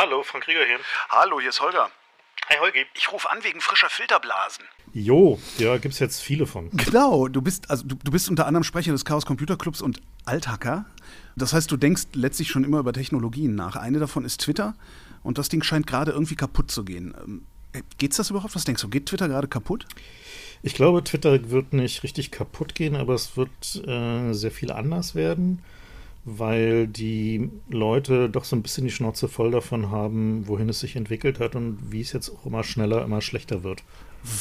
Hallo, Frank Krieger hier. Hallo, hier ist Holger. Hi Holgi. Ich rufe an wegen frischer Filterblasen. Jo, ja, gibt es jetzt viele von. Genau, du bist, also du, du bist unter anderem Sprecher des Chaos Computer Clubs und Althacker. Das heißt, du denkst letztlich schon immer über Technologien nach. Eine davon ist Twitter und das Ding scheint gerade irgendwie kaputt zu gehen. Ähm, geht's das überhaupt? Was denkst du? Geht Twitter gerade kaputt? Ich glaube, Twitter wird nicht richtig kaputt gehen, aber es wird äh, sehr viel anders werden weil die Leute doch so ein bisschen die Schnauze voll davon haben, wohin es sich entwickelt hat und wie es jetzt auch immer schneller, immer schlechter wird.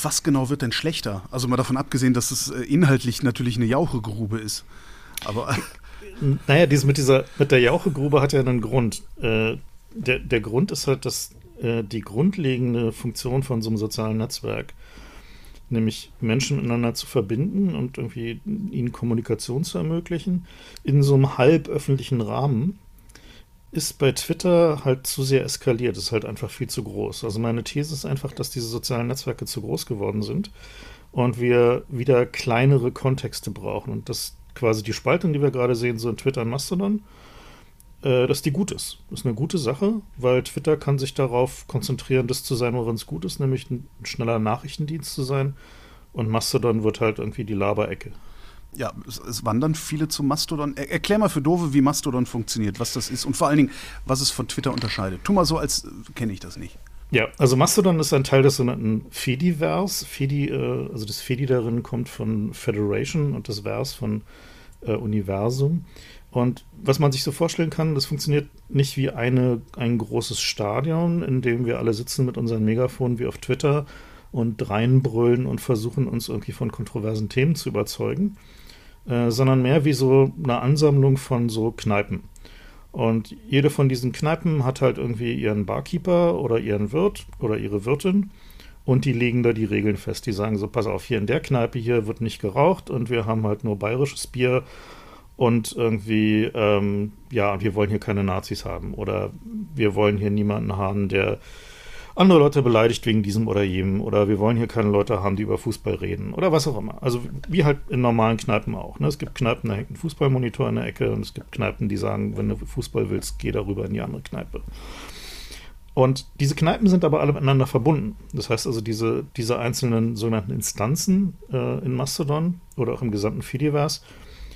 Was genau wird denn schlechter? Also mal davon abgesehen, dass es äh, inhaltlich natürlich eine Jauchegrube ist. Aber. Naja, dies mit, dieser, mit der Jauchegrube hat ja einen Grund. Äh, der, der Grund ist halt, dass äh, die grundlegende Funktion von so einem sozialen Netzwerk nämlich Menschen miteinander zu verbinden und irgendwie ihnen Kommunikation zu ermöglichen, in so einem halb öffentlichen Rahmen, ist bei Twitter halt zu sehr eskaliert. Ist halt einfach viel zu groß. Also meine These ist einfach, dass diese sozialen Netzwerke zu groß geworden sind und wir wieder kleinere Kontexte brauchen. Und das quasi die Spaltung, die wir gerade sehen, so in Twitter und Mastodon, dass die gut ist. Das ist eine gute Sache, weil Twitter kann sich darauf konzentrieren, das zu sein, worin es gut ist, nämlich ein schneller Nachrichtendienst zu sein. Und Mastodon wird halt irgendwie die Laberecke. Ja, es, es, wandern viele zu Mastodon. Er, erklär mal für Dove, wie Mastodon funktioniert, was das ist und vor allen Dingen, was es von Twitter unterscheidet. Tu mal so, als äh, kenne ich das nicht. Ja, also Mastodon ist ein Teil des sogenannten Fediverse. Fedi, äh, also das Fedi darin kommt von Federation und das Vers von äh, Universum. Und was man sich so vorstellen kann, das funktioniert nicht wie eine, ein großes Stadion, in dem wir alle sitzen mit unseren Megafonen wie auf Twitter und reinbrüllen und versuchen, uns irgendwie von kontroversen Themen zu überzeugen, äh, sondern mehr wie so eine Ansammlung von so Kneipen. Und jede von diesen Kneipen hat halt irgendwie ihren Barkeeper oder ihren Wirt oder ihre Wirtin und die legen da die Regeln fest. Die sagen so, pass auf, hier in der Kneipe hier wird nicht geraucht und wir haben halt nur bayerisches Bier und irgendwie, ähm, ja, wir wollen hier keine Nazis haben oder wir wollen hier niemanden haben, der andere Leute beleidigt wegen diesem oder jenem oder wir wollen hier keine Leute haben, die über Fußball reden oder was auch immer. Also wie halt in normalen Kneipen auch. Ne? Es gibt Kneipen, da hängt ein Fußballmonitor in der Ecke und es gibt Kneipen, die sagen, wenn du Fußball willst, geh darüber in die andere Kneipe. Und diese Kneipen sind aber alle miteinander verbunden. Das heißt also, diese, diese einzelnen sogenannten Instanzen äh, in Mastodon oder auch im gesamten Fediverse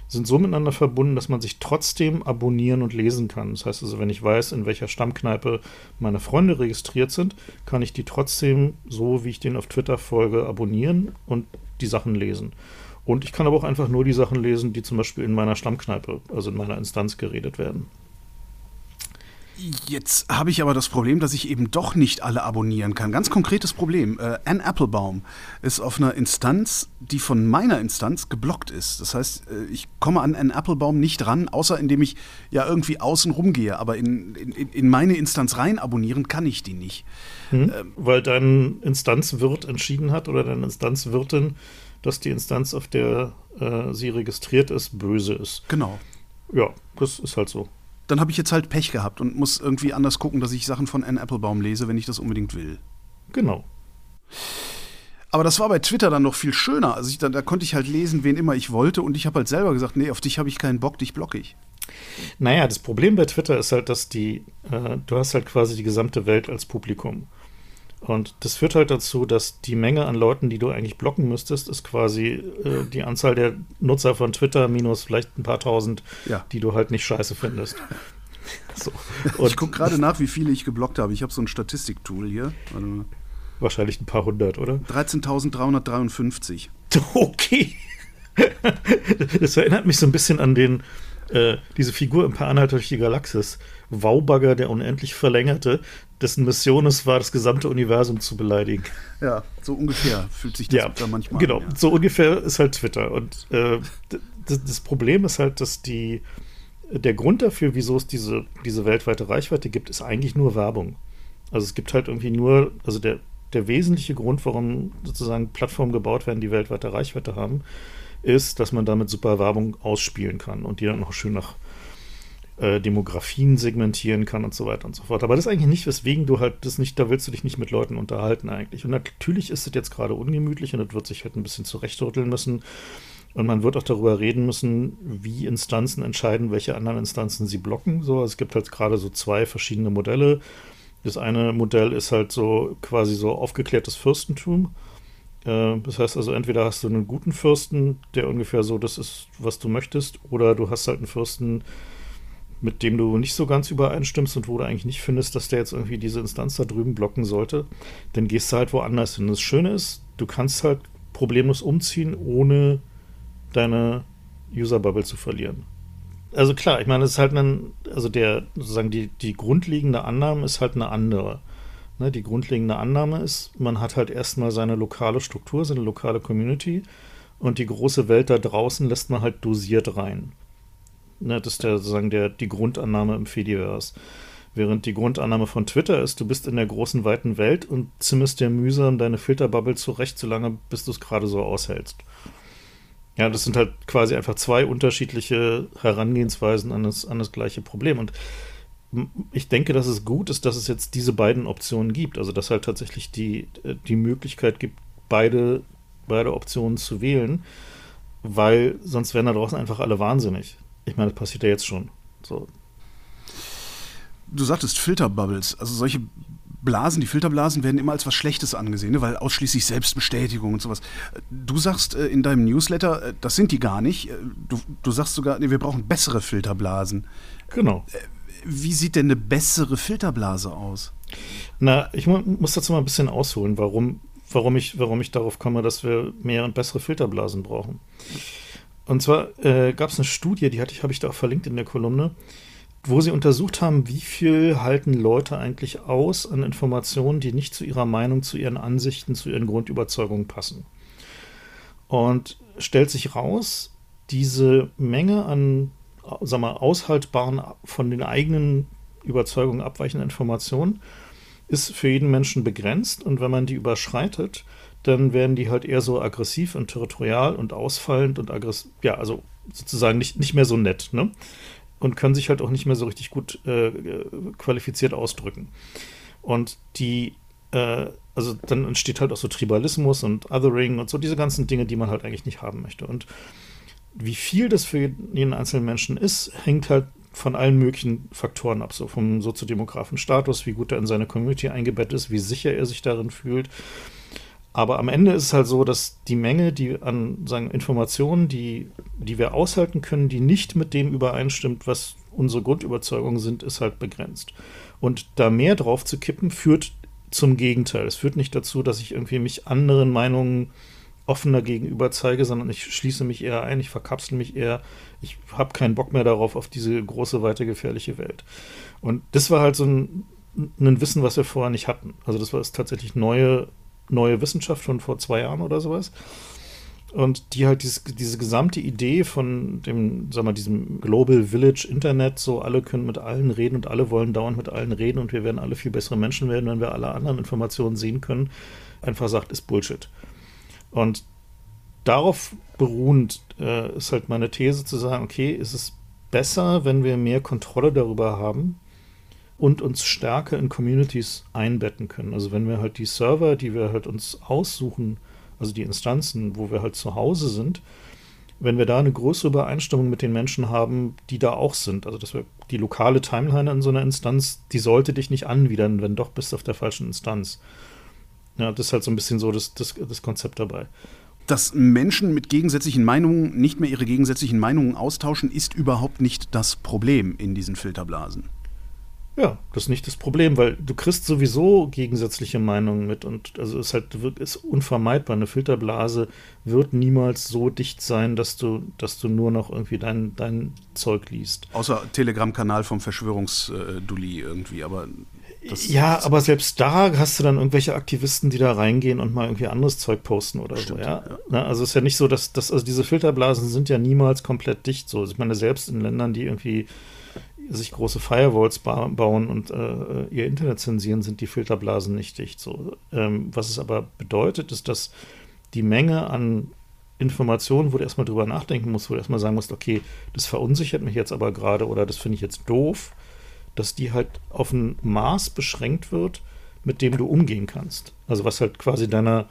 sind so miteinander verbunden, dass man sich trotzdem abonnieren und lesen kann. Das heißt also, wenn ich weiß, in welcher Stammkneipe meine Freunde registriert sind, kann ich die trotzdem, so wie ich denen auf Twitter folge, abonnieren und die Sachen lesen. Und ich kann aber auch einfach nur die Sachen lesen, die zum Beispiel in meiner Stammkneipe, also in meiner Instanz geredet werden. Jetzt habe ich aber das Problem, dass ich eben doch nicht alle abonnieren kann. Ganz konkretes Problem. Äh, Ann Applebaum ist auf einer Instanz, die von meiner Instanz geblockt ist. Das heißt, äh, ich komme an Ann Applebaum nicht ran, außer indem ich ja irgendwie außen rumgehe. Aber in, in, in meine Instanz rein abonnieren kann ich die nicht. Hm, ähm, weil dein Instanzwirt entschieden hat oder deine Instanzwirtin, dass die Instanz, auf der äh, sie registriert ist, böse ist. Genau. Ja, das ist halt so dann habe ich jetzt halt Pech gehabt und muss irgendwie anders gucken, dass ich Sachen von Anne Applebaum lese, wenn ich das unbedingt will. Genau. Aber das war bei Twitter dann noch viel schöner. Also ich, da, da, konnte ich halt lesen, wen immer ich wollte und ich habe halt selber gesagt, nee, auf dich habe ich keinen Bock, dich blocke ich. Naja, das Problem bei Twitter ist halt, dass die, äh, du hast halt quasi die gesamte Welt als Publikum. Und das führt halt dazu, dass die Menge an Leuten, die du eigentlich blocken müsstest, ist quasi äh, die Anzahl der Nutzer von Twitter minus vielleicht ein paar tausend, ja. die du halt nicht scheiße findest. So. ich gucke gerade nach, wie viele ich geblockt habe. Ich habe so ein Statistiktool hier. Wahrscheinlich ein paar hundert, oder? 13.353. Okay. das erinnert mich so ein bisschen an den, äh, diese Figur im Paar durch die Galaxis. Waubagger, der unendlich Verlängerte, dessen Mission es war, das gesamte Universum zu beleidigen. Ja, so ungefähr fühlt sich das ja, da manchmal genau, an. Genau, ja. so ungefähr ist halt Twitter. Und äh, das Problem ist halt, dass die, der Grund dafür, wieso es diese, diese weltweite Reichweite gibt, ist eigentlich nur Werbung. Also es gibt halt irgendwie nur, also der, der wesentliche Grund, warum sozusagen Plattformen gebaut werden, die weltweite Reichweite haben, ist, dass man damit super Werbung ausspielen kann und die dann noch schön nach äh, Demografien segmentieren kann und so weiter und so fort. Aber das ist eigentlich nicht, weswegen du halt das nicht, da willst du dich nicht mit Leuten unterhalten eigentlich. Und natürlich ist es jetzt gerade ungemütlich und das wird sich halt ein bisschen zurechtrütteln müssen. Und man wird auch darüber reden müssen, wie Instanzen entscheiden, welche anderen Instanzen sie blocken. So, es gibt halt gerade so zwei verschiedene Modelle. Das eine Modell ist halt so quasi so aufgeklärtes Fürstentum. Äh, das heißt also, entweder hast du einen guten Fürsten, der ungefähr so das ist, was du möchtest, oder du hast halt einen Fürsten, mit dem du nicht so ganz übereinstimmst und wo du eigentlich nicht findest, dass der jetzt irgendwie diese Instanz da drüben blocken sollte, dann gehst du halt woanders hin. Das Schöne ist, du kannst halt problemlos umziehen, ohne deine User-Bubble zu verlieren. Also klar, ich meine, es ist halt ein, also der, sozusagen die, die grundlegende Annahme ist halt eine andere. Ne, die grundlegende Annahme ist, man hat halt erstmal seine lokale Struktur, seine lokale Community und die große Welt da draußen lässt man halt dosiert rein. Ne, das ist der, sozusagen der, die Grundannahme im Fediverse. Während die Grundannahme von Twitter ist, du bist in der großen, weiten Welt und zimmerst dir mühsam deine Filterbubble zurecht, solange bis du es gerade so aushältst. Ja, das sind halt quasi einfach zwei unterschiedliche Herangehensweisen an das, an das gleiche Problem. Und ich denke, dass es gut ist, dass es jetzt diese beiden Optionen gibt. Also, dass halt tatsächlich die, die Möglichkeit gibt, beide, beide Optionen zu wählen, weil sonst wären da draußen einfach alle wahnsinnig. Ich meine, das passiert ja jetzt schon. So. Du sagtest Filterbubbles, also solche Blasen, die Filterblasen werden immer als was Schlechtes angesehen, ne? weil ausschließlich Selbstbestätigung und sowas. Du sagst äh, in deinem Newsletter, äh, das sind die gar nicht. Äh, du, du sagst sogar, nee, wir brauchen bessere Filterblasen. Genau. Äh, wie sieht denn eine bessere Filterblase aus? Na, ich mu muss dazu mal ein bisschen ausholen, warum, warum, ich, warum ich darauf komme, dass wir mehr und bessere Filterblasen brauchen. Und zwar äh, gab es eine Studie, die hatte ich, habe ich da auch verlinkt in der Kolumne, wo sie untersucht haben, wie viel halten Leute eigentlich aus an Informationen, die nicht zu ihrer Meinung, zu ihren Ansichten, zu ihren Grundüberzeugungen passen. Und stellt sich raus, diese Menge an sag mal, aushaltbaren, von den eigenen Überzeugungen abweichenden Informationen ist für jeden Menschen begrenzt und wenn man die überschreitet, dann werden die halt eher so aggressiv und territorial und ausfallend und aggressiv, ja, also sozusagen nicht, nicht mehr so nett, ne? Und können sich halt auch nicht mehr so richtig gut äh, qualifiziert ausdrücken. Und die, äh, also dann entsteht halt auch so Tribalismus und Othering und so diese ganzen Dinge, die man halt eigentlich nicht haben möchte. Und wie viel das für jeden einzelnen Menschen ist, hängt halt von allen möglichen Faktoren ab, so vom soziodemografischen Status, wie gut er in seine Community eingebettet ist, wie sicher er sich darin fühlt. Aber am Ende ist es halt so, dass die Menge, die an sagen, Informationen, die, die wir aushalten können, die nicht mit dem übereinstimmt, was unsere Grundüberzeugungen sind, ist halt begrenzt. Und da mehr drauf zu kippen, führt zum Gegenteil. Es führt nicht dazu, dass ich irgendwie mich anderen Meinungen offener gegenüber zeige, sondern ich schließe mich eher ein, ich verkapsel mich eher, ich habe keinen Bock mehr darauf, auf diese große, weite, gefährliche Welt. Und das war halt so ein, ein Wissen, was wir vorher nicht hatten. Also das war tatsächlich neue, neue Wissenschaft von vor zwei Jahren oder sowas. Und die halt dieses, diese gesamte Idee von dem, sag mal, diesem Global Village Internet, so alle können mit allen reden und alle wollen dauernd mit allen reden und wir werden alle viel bessere Menschen werden, wenn wir alle anderen Informationen sehen können, einfach sagt, ist Bullshit. Und darauf beruhend äh, ist halt meine These zu sagen, okay, ist es besser, wenn wir mehr Kontrolle darüber haben und uns stärker in Communities einbetten können. Also wenn wir halt die Server, die wir halt uns aussuchen, also die Instanzen, wo wir halt zu Hause sind, wenn wir da eine größere Übereinstimmung mit den Menschen haben, die da auch sind, also dass wir die lokale Timeline in so einer Instanz, die sollte dich nicht anwidern, wenn doch bist du auf der falschen Instanz. Ja, das ist halt so ein bisschen so das, das, das Konzept dabei. Dass Menschen mit gegensätzlichen Meinungen nicht mehr ihre gegensätzlichen Meinungen austauschen, ist überhaupt nicht das Problem in diesen Filterblasen. Ja, das ist nicht das Problem, weil du kriegst sowieso gegensätzliche Meinungen mit und also es ist halt ist unvermeidbar. Eine Filterblase wird niemals so dicht sein, dass du, dass du nur noch irgendwie dein, dein Zeug liest. Außer Telegram-Kanal vom Verschwörungsdulli irgendwie, aber das ja, aber selbst da hast du dann irgendwelche Aktivisten, die da reingehen und mal irgendwie anderes Zeug posten oder Stimmt, so, ja. ja. Na, also es ist ja nicht so, dass, dass also diese Filterblasen sind ja niemals komplett dicht so. Ich meine, selbst in Ländern, die irgendwie sich große Firewalls ba bauen und äh, ihr Internet zensieren, sind die Filterblasen nicht dicht. So. Ähm, was es aber bedeutet, ist, dass die Menge an Informationen, wo du erstmal drüber nachdenken musst, wo du erstmal sagen musst, okay, das verunsichert mich jetzt aber gerade oder das finde ich jetzt doof, dass die halt auf ein Maß beschränkt wird, mit dem du umgehen kannst. Also was halt quasi deiner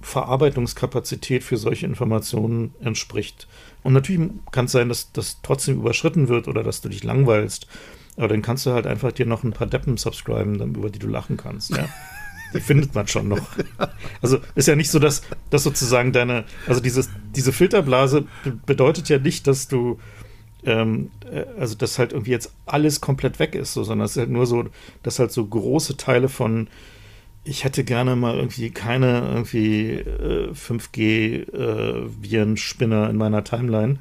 Verarbeitungskapazität für solche Informationen entspricht. Und natürlich kann es sein, dass das trotzdem überschritten wird oder dass du dich langweilst Aber dann kannst du halt einfach dir noch ein paar Deppen subscriben, über die du lachen kannst, ja. Die findet man schon noch. Also ist ja nicht so, dass, dass sozusagen deine, also dieses, diese Filterblase bedeutet ja nicht, dass du, ähm, äh, also dass halt irgendwie jetzt alles komplett weg ist, so, sondern es ist halt nur so, dass halt so große Teile von ich hätte gerne mal irgendwie keine irgendwie äh, 5G-Virenspinner äh, in meiner Timeline.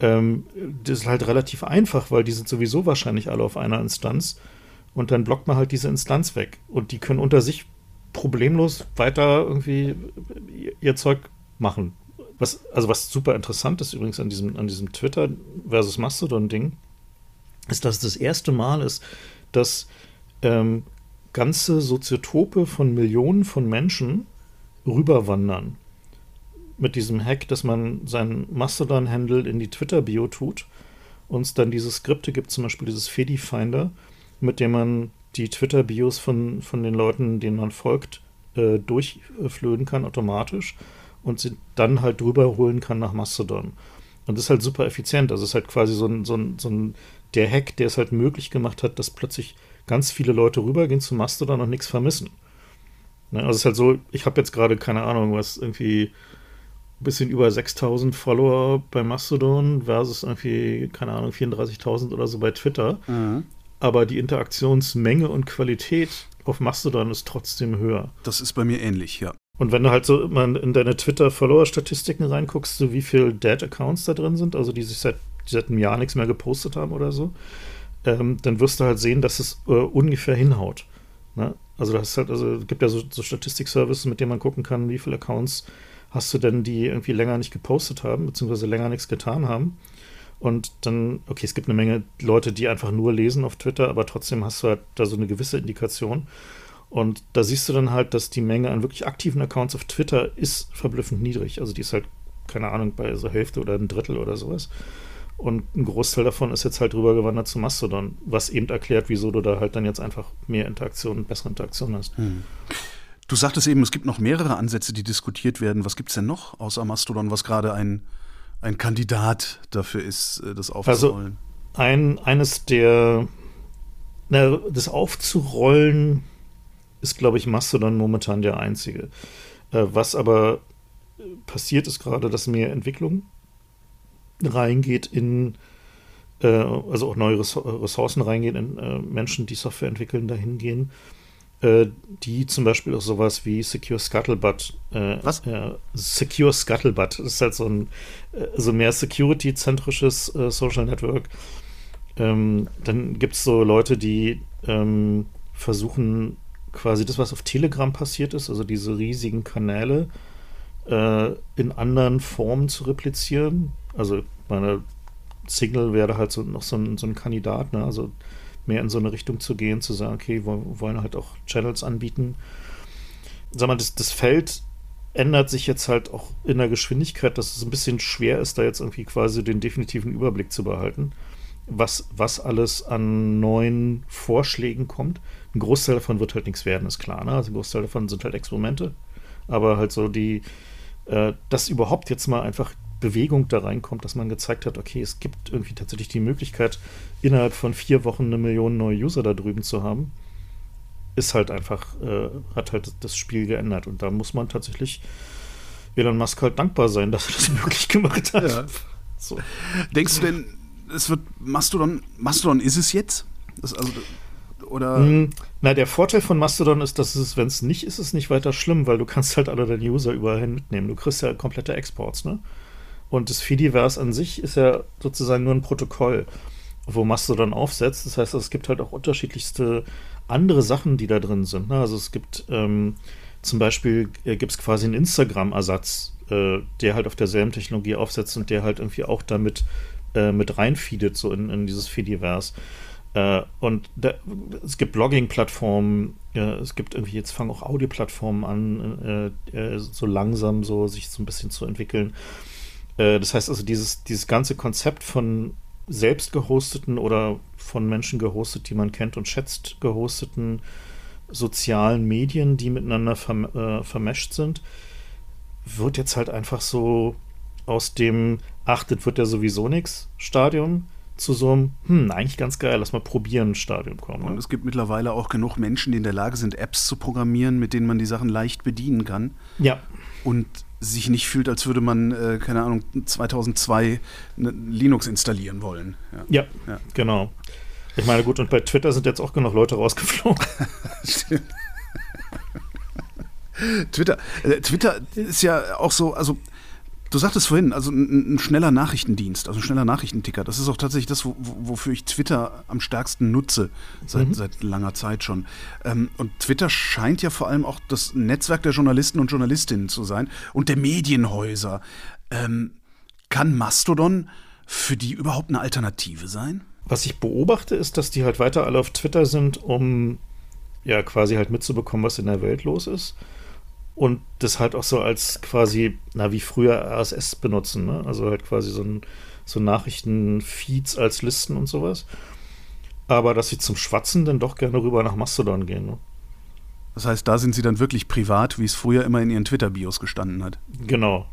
Ähm, das ist halt relativ einfach, weil die sind sowieso wahrscheinlich alle auf einer Instanz. Und dann blockt man halt diese Instanz weg. Und die können unter sich problemlos weiter irgendwie ihr Zeug machen. Was, also was super interessant ist übrigens an diesem, an diesem Twitter versus Mastodon-Ding, ist, dass das erste Mal ist, dass ähm, ganze Soziotope von Millionen von Menschen rüberwandern. Mit diesem Hack, dass man seinen Mastodon-Handle in die Twitter-Bio tut und es dann diese Skripte gibt, zum Beispiel dieses Fedi-Finder, mit dem man die Twitter-Bios von, von den Leuten, denen man folgt, äh, durchflöhen kann automatisch und sie dann halt drüber holen kann nach Mastodon. Und das ist halt super effizient. Also es ist halt quasi so ein, so ein, so ein der Hack, der es halt möglich gemacht hat, dass plötzlich ganz viele Leute rübergehen zu Mastodon und nichts vermissen. Ne? Also es ist halt so, ich habe jetzt gerade keine Ahnung, was irgendwie ein bisschen über 6000 Follower bei Mastodon versus irgendwie, keine Ahnung, 34.000 oder so bei Twitter. Mhm. Aber die Interaktionsmenge und Qualität auf Mastodon ist trotzdem höher. Das ist bei mir ähnlich, ja. Und wenn du halt so immer in deine Twitter-Follower-Statistiken reinguckst, so wie viele Dead-Accounts da drin sind, also die sich seit, die seit einem Jahr nichts mehr gepostet haben oder so, ähm, dann wirst du halt sehen, dass es äh, ungefähr hinhaut. Ne? Also das halt, also gibt ja so, so Statistik-Services, mit denen man gucken kann, wie viele Accounts hast du denn, die irgendwie länger nicht gepostet haben, beziehungsweise länger nichts getan haben. Und dann, okay, es gibt eine Menge Leute, die einfach nur lesen auf Twitter, aber trotzdem hast du halt da so eine gewisse Indikation. Und da siehst du dann halt, dass die Menge an wirklich aktiven Accounts auf Twitter ist verblüffend niedrig. Also die ist halt, keine Ahnung, bei so Hälfte oder ein Drittel oder sowas. Und ein Großteil davon ist jetzt halt rübergewandert zu Mastodon, was eben erklärt, wieso du da halt dann jetzt einfach mehr Interaktion, bessere Interaktion hast. Hm. Du sagtest eben, es gibt noch mehrere Ansätze, die diskutiert werden. Was gibt es denn noch außer Mastodon, was gerade ein, ein Kandidat dafür ist, äh, das aufzurollen? Also ein, eines der, na, das aufzurollen ist, glaube ich, Mastodon momentan der einzige. Äh, was aber passiert ist gerade, dass mehr Entwicklung reingeht in, äh, also auch neue Ressourcen reingehen in äh, Menschen, die Software entwickeln, dahin gehen, äh, die zum Beispiel auch sowas wie Secure Scuttlebutt. Äh, Was? Secure Scuttlebutt das ist halt so ein äh, so mehr Security-zentrisches äh, Social Network. Ähm, dann gibt es so Leute, die ähm, versuchen quasi das, was auf Telegram passiert ist, also diese riesigen Kanäle, in anderen Formen zu replizieren. Also meine Signal wäre halt so noch so ein, so ein Kandidat, ne? also mehr in so eine Richtung zu gehen, zu sagen, okay, wir wollen halt auch Channels anbieten. Sag mal, das, das Feld ändert sich jetzt halt auch in der Geschwindigkeit, dass es ein bisschen schwer ist, da jetzt irgendwie quasi den definitiven Überblick zu behalten, was, was alles an neuen Vorschlägen kommt. Ein Großteil davon wird halt nichts werden, ist klar. Ne? Also ein Großteil davon sind halt Experimente. Aber halt so die, äh, dass überhaupt jetzt mal einfach Bewegung da reinkommt, dass man gezeigt hat, okay, es gibt irgendwie tatsächlich die Möglichkeit, innerhalb von vier Wochen eine Million neue User da drüben zu haben, ist halt einfach, äh, hat halt das Spiel geändert. Und da muss man tatsächlich Elon Musk halt dankbar sein, dass er das möglich gemacht hat. Ja. So. Denkst du denn, es wird Mastodon, Mastodon ist es jetzt? Das also, oder? Mm, na, der Vorteil von Mastodon ist, dass es, wenn es nicht ist, ist es nicht weiter schlimm, weil du kannst halt alle deine User überall mitnehmen. Du kriegst ja komplette Exports, ne? Und das Fediverse an sich ist ja sozusagen nur ein Protokoll, wo Mastodon aufsetzt. Das heißt, es gibt halt auch unterschiedlichste andere Sachen, die da drin sind. Ne? Also es gibt ähm, zum Beispiel äh, gibt es quasi einen Instagram-Ersatz, äh, der halt auf derselben Technologie aufsetzt und der halt irgendwie auch damit äh, mit reinfeedet, so in, in dieses Fediverse. Äh, und da, es gibt Blogging-Plattformen, es gibt irgendwie, jetzt fangen auch Audio-Plattformen an, äh, äh, so langsam so sich so ein bisschen zu entwickeln. Äh, das heißt also, dieses, dieses ganze Konzept von selbst gehosteten oder von Menschen gehostet, die man kennt und schätzt, gehosteten sozialen Medien, die miteinander verm äh, vermescht sind, wird jetzt halt einfach so aus dem, ach, das wird ja sowieso nichts Stadium zu so einem, hm, eigentlich ganz geil, lass mal probieren, Stadium kommen. Und es gibt mittlerweile auch genug Menschen, die in der Lage sind, Apps zu programmieren, mit denen man die Sachen leicht bedienen kann. Ja. Und sich nicht fühlt, als würde man, äh, keine Ahnung, 2002 Linux installieren wollen. Ja. Ja, ja, genau. Ich meine, gut, und bei Twitter sind jetzt auch genug Leute rausgeflogen. Stimmt. Twitter, äh, Twitter ist ja auch so, also Du sagtest vorhin, also ein, ein, schneller Nachrichtendienst, also ein schneller Nachrichtenticker. Das ist auch tatsächlich das, wo, wofür ich Twitter am stärksten nutze, seit, mhm. seit langer Zeit schon. Ähm, und Twitter scheint ja vor allem auch das Netzwerk der Journalisten und Journalistinnen zu sein und der Medienhäuser. Ähm, kann Mastodon für die überhaupt eine Alternative sein? Was ich beobachte, ist, dass die halt weiter alle auf Twitter sind, um ja quasi halt mitzubekommen, was in der Welt los ist und das halt auch so als quasi, na, wie früher RSS benutzen, ne? Also halt quasi so, ein, so Nachrichtenfeeds als Listen und sowas. Aber dass sie zum Schwatzen dann doch gerne rüber nach Mastodon gehen. Ne? Das heißt, da sind sie dann wirklich privat, wie es früher immer in ihren Twitter-Bios gestanden hat. Genau.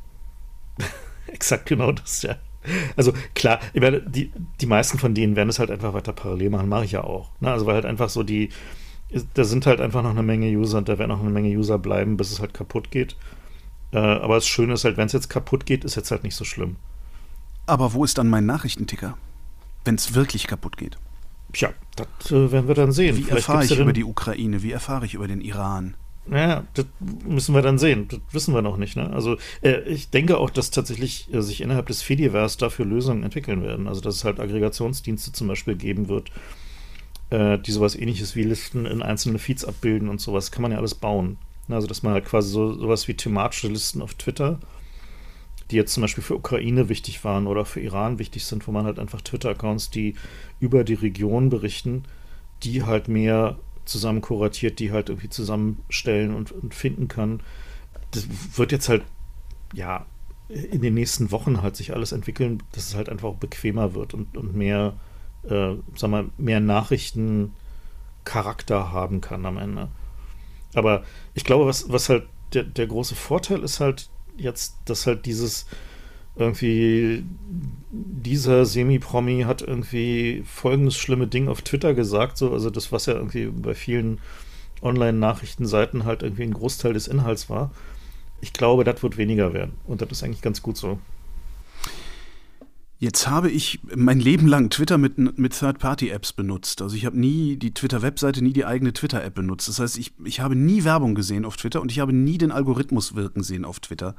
Exakt genau das, ja. Also klar, ich werde, die, die meisten von denen werden es halt einfach weiter parallel machen, mache ich ja auch. Ne? Also weil halt einfach so die, da sind halt einfach noch eine Menge User und da werden auch eine Menge User bleiben, bis es halt kaputt geht. Äh, aber das Schöne ist halt, wenn es jetzt kaputt geht, ist jetzt halt nicht so schlimm. Aber wo ist dann mein Nachrichtenticker, wenn es wirklich kaputt geht? Tja, das äh, werden wir dann sehen. Wie Vielleicht erfahre ich über die Ukraine? Wie erfahre ich über den Iran? Naja, das müssen wir dann sehen. Das wissen wir noch nicht. Ne? Also äh, ich denke auch, dass tatsächlich äh, sich innerhalb des Fediverse dafür Lösungen entwickeln werden. Also dass es halt Aggregationsdienste zum Beispiel geben wird, äh, die sowas ähnliches wie Listen in einzelne Feeds abbilden und sowas, kann man ja alles bauen. Also, dass man halt quasi so sowas wie thematische Listen auf Twitter, die jetzt zum Beispiel für Ukraine wichtig waren oder für Iran wichtig sind, wo man halt einfach Twitter-Accounts, die über die Region berichten, die halt mehr zusammen kuratiert, die halt irgendwie zusammenstellen und, und finden kann. Das wird jetzt halt, ja, in den nächsten Wochen halt sich alles entwickeln, dass es halt einfach bequemer wird und, und mehr äh, sag mal, mehr Nachrichtencharakter haben kann am Ende. Aber ich glaube, was, was halt der, der große Vorteil ist halt jetzt, dass halt dieses irgendwie dieser Semi-Promi hat irgendwie folgendes schlimme Ding auf Twitter gesagt, so, also das, was ja irgendwie bei vielen Online-Nachrichtenseiten halt irgendwie ein Großteil des Inhalts war. Ich glaube, das wird weniger werden. Und das ist eigentlich ganz gut so. Jetzt habe ich mein Leben lang Twitter mit, mit Third-Party-Apps benutzt. Also ich habe nie die Twitter-Webseite, nie die eigene Twitter-App benutzt. Das heißt, ich, ich habe nie Werbung gesehen auf Twitter und ich habe nie den Algorithmus wirken sehen auf Twitter.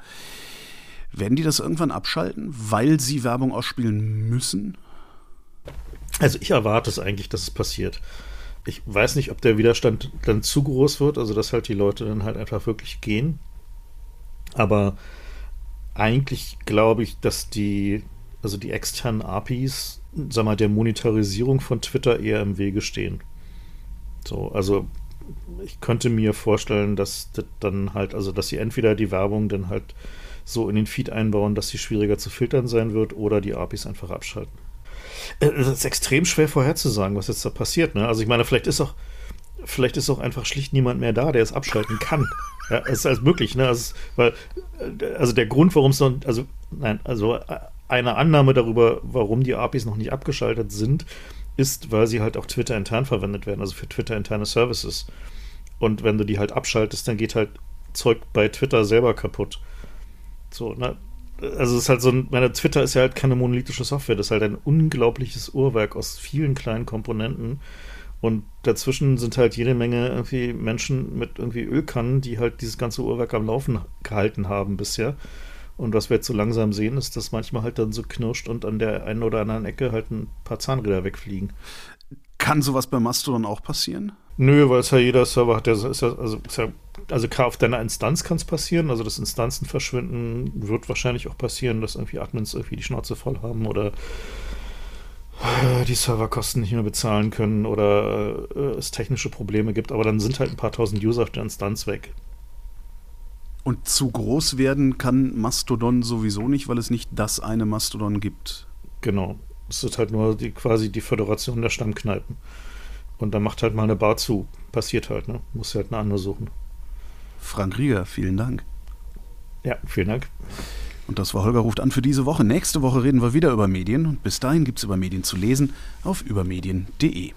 Werden die das irgendwann abschalten, weil sie Werbung ausspielen müssen? Also ich erwarte es eigentlich, dass es passiert. Ich weiß nicht, ob der Widerstand dann zu groß wird, also dass halt die Leute dann halt einfach wirklich gehen. Aber eigentlich glaube ich, dass die also die externen APIs, sag mal, der Monetarisierung von Twitter eher im Wege stehen. So, also ich könnte mir vorstellen, dass das dann halt, also dass sie entweder die Werbung dann halt so in den Feed einbauen, dass sie schwieriger zu filtern sein wird, oder die APIs einfach abschalten. Äh, es ist extrem schwer vorherzusagen, was jetzt da passiert. Ne? Also ich meine, vielleicht ist auch, vielleicht ist auch einfach schlicht niemand mehr da, der es abschalten kann. Ja, es ist alles möglich, ne? Also, weil, äh, also der Grund, warum es noch, also nein, also äh, eine Annahme darüber, warum die APIs noch nicht abgeschaltet sind, ist, weil sie halt auch Twitter intern verwendet werden, also für Twitter interne Services. Und wenn du die halt abschaltest, dann geht halt Zeug bei Twitter selber kaputt. So, ne? Also es ist halt so ein, meine Twitter ist ja halt keine monolithische Software, das ist halt ein unglaubliches Uhrwerk aus vielen kleinen Komponenten. Und dazwischen sind halt jede Menge irgendwie Menschen mit irgendwie Ölkannen, die halt dieses ganze Uhrwerk am Laufen gehalten haben bisher. Und was wir jetzt so langsam sehen, ist, dass manchmal halt dann so knirscht und an der einen oder anderen Ecke halt ein paar Zahnräder wegfliegen. Kann sowas bei Mastodon auch passieren? Nö, weil es ja jeder Server hat, der ist ja, also, ist ja, also klar, auf deiner Instanz kann es passieren, also das Instanzen verschwinden wird wahrscheinlich auch passieren, dass irgendwie Admins irgendwie die Schnauze voll haben oder äh, die Serverkosten nicht mehr bezahlen können oder äh, es technische Probleme gibt, aber dann sind halt ein paar tausend User auf der Instanz weg. Und zu groß werden kann Mastodon sowieso nicht, weil es nicht das eine Mastodon gibt. Genau. Es ist halt nur die, quasi die Föderation der Stammkneipen. Und da macht halt mal eine Bar zu. Passiert halt, ne? Muss halt eine andere suchen. Frank Rieger, vielen Dank. Ja, vielen Dank. Und das war Holger ruft an für diese Woche. Nächste Woche reden wir wieder über Medien und bis dahin gibt es über Medien zu lesen auf übermedien.de.